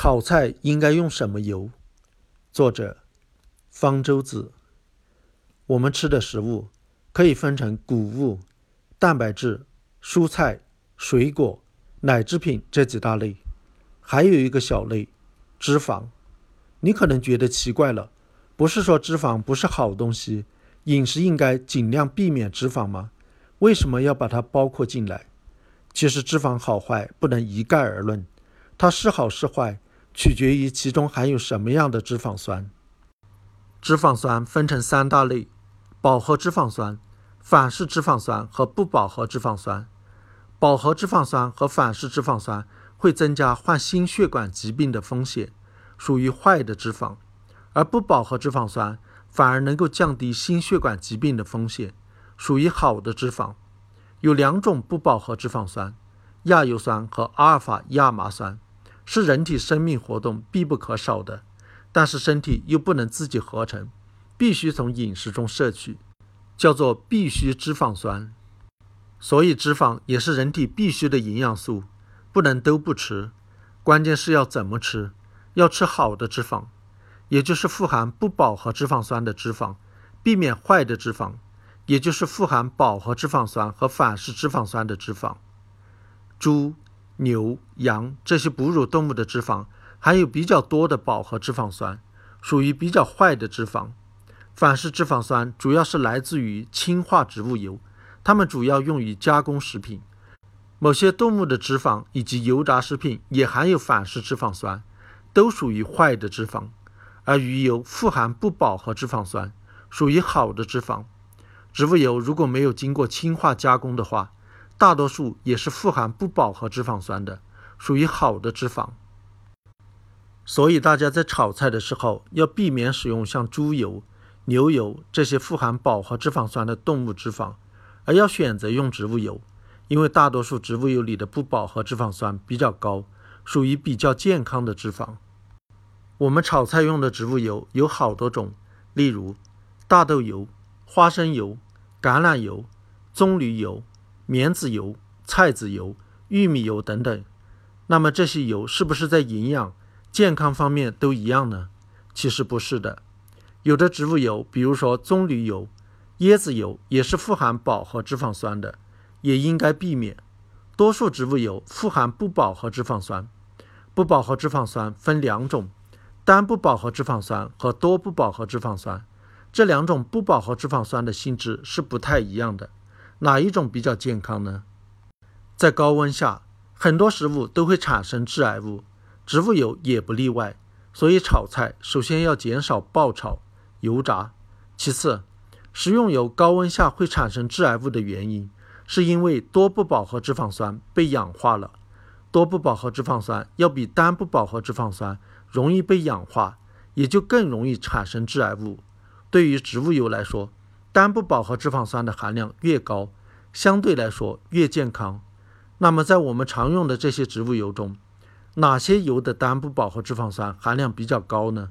炒菜应该用什么油？作者：方舟子。我们吃的食物可以分成谷物、蛋白质、蔬菜、水果、奶制品这几大类，还有一个小类——脂肪。你可能觉得奇怪了，不是说脂肪不是好东西，饮食应该尽量避免脂肪吗？为什么要把它包括进来？其实脂肪好坏不能一概而论。它是好是坏，取决于其中含有什么样的脂肪酸。脂肪酸分成三大类：饱和脂肪酸、反式脂肪酸和不饱和脂肪酸。饱和脂肪酸和反式脂肪酸会增加患心血管疾病的风险，属于坏的脂肪；而不饱和脂肪酸反而能够降低心血管疾病的风险，属于好的脂肪。有两种不饱和脂肪酸：亚油酸和阿尔法亚麻酸。是人体生命活动必不可少的，但是身体又不能自己合成，必须从饮食中摄取，叫做必需脂肪酸。所以脂肪也是人体必需的营养素，不能都不吃。关键是要怎么吃，要吃好的脂肪，也就是富含不饱和脂肪酸的脂肪，避免坏的脂肪，也就是富含饱和脂肪酸和反式脂肪酸的脂肪。猪。牛、羊这些哺乳动物的脂肪含有比较多的饱和脂肪酸，属于比较坏的脂肪。反式脂肪酸主要是来自于氢化植物油，它们主要用于加工食品。某些动物的脂肪以及油炸食品也含有反式脂肪酸，都属于坏的脂肪。而鱼油富含不饱和脂肪酸，属于好的脂肪。植物油如果没有经过氢化加工的话，大多数也是富含不饱和脂肪酸的，属于好的脂肪。所以大家在炒菜的时候要避免使用像猪油、牛油这些富含饱和脂肪酸的动物脂肪，而要选择用植物油，因为大多数植物油里的不饱和脂肪酸比较高，属于比较健康的脂肪。我们炒菜用的植物油有好多种，例如大豆油、花生油、橄榄油、棕榈油。棉籽油、菜籽油、玉米油等等，那么这些油是不是在营养、健康方面都一样呢？其实不是的。有的植物油，比如说棕榈油、椰子油，也是富含饱和脂肪酸的，也应该避免。多数植物油富含不饱和脂肪酸。不饱和脂肪酸分两种：单不饱和脂肪酸和多不饱和脂肪酸。这两种不饱和脂肪酸的性质是不太一样的。哪一种比较健康呢？在高温下，很多食物都会产生致癌物，植物油也不例外。所以炒菜首先要减少爆炒、油炸。其次，食用油高温下会产生致癌物的原因，是因为多不饱和脂肪酸被氧化了。多不饱和脂肪酸要比单不饱和脂肪酸容易被氧化，也就更容易产生致癌物。对于植物油来说，单不饱和脂肪酸的含量越高，相对来说越健康。那么，在我们常用的这些植物油中，哪些油的单不饱和脂肪酸含量比较高呢？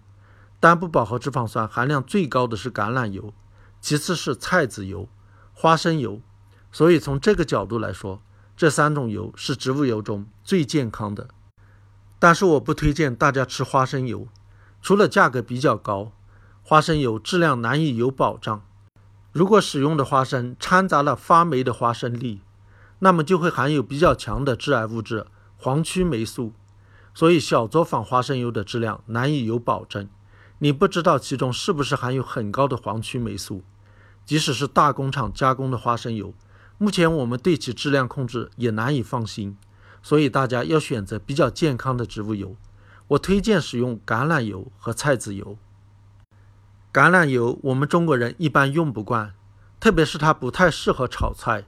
单不饱和脂肪酸含量最高的是橄榄油，其次是菜籽油、花生油。所以，从这个角度来说，这三种油是植物油中最健康的。但是，我不推荐大家吃花生油，除了价格比较高，花生油质量难以有保障。如果使用的花生掺杂了发霉的花生粒，那么就会含有比较强的致癌物质黄曲霉素，所以小作坊花生油的质量难以有保证。你不知道其中是不是含有很高的黄曲霉素。即使是大工厂加工的花生油，目前我们对其质量控制也难以放心。所以大家要选择比较健康的植物油。我推荐使用橄榄油和菜籽油。橄榄油我们中国人一般用不惯，特别是它不太适合炒菜。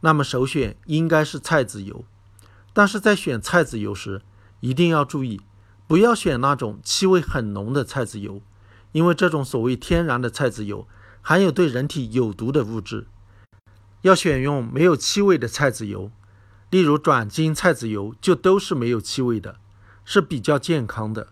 那么首选应该是菜籽油。但是在选菜籽油时，一定要注意，不要选那种气味很浓的菜籽油，因为这种所谓天然的菜籽油含有对人体有毒的物质。要选用没有气味的菜籽油，例如转基因菜籽油就都是没有气味的，是比较健康的。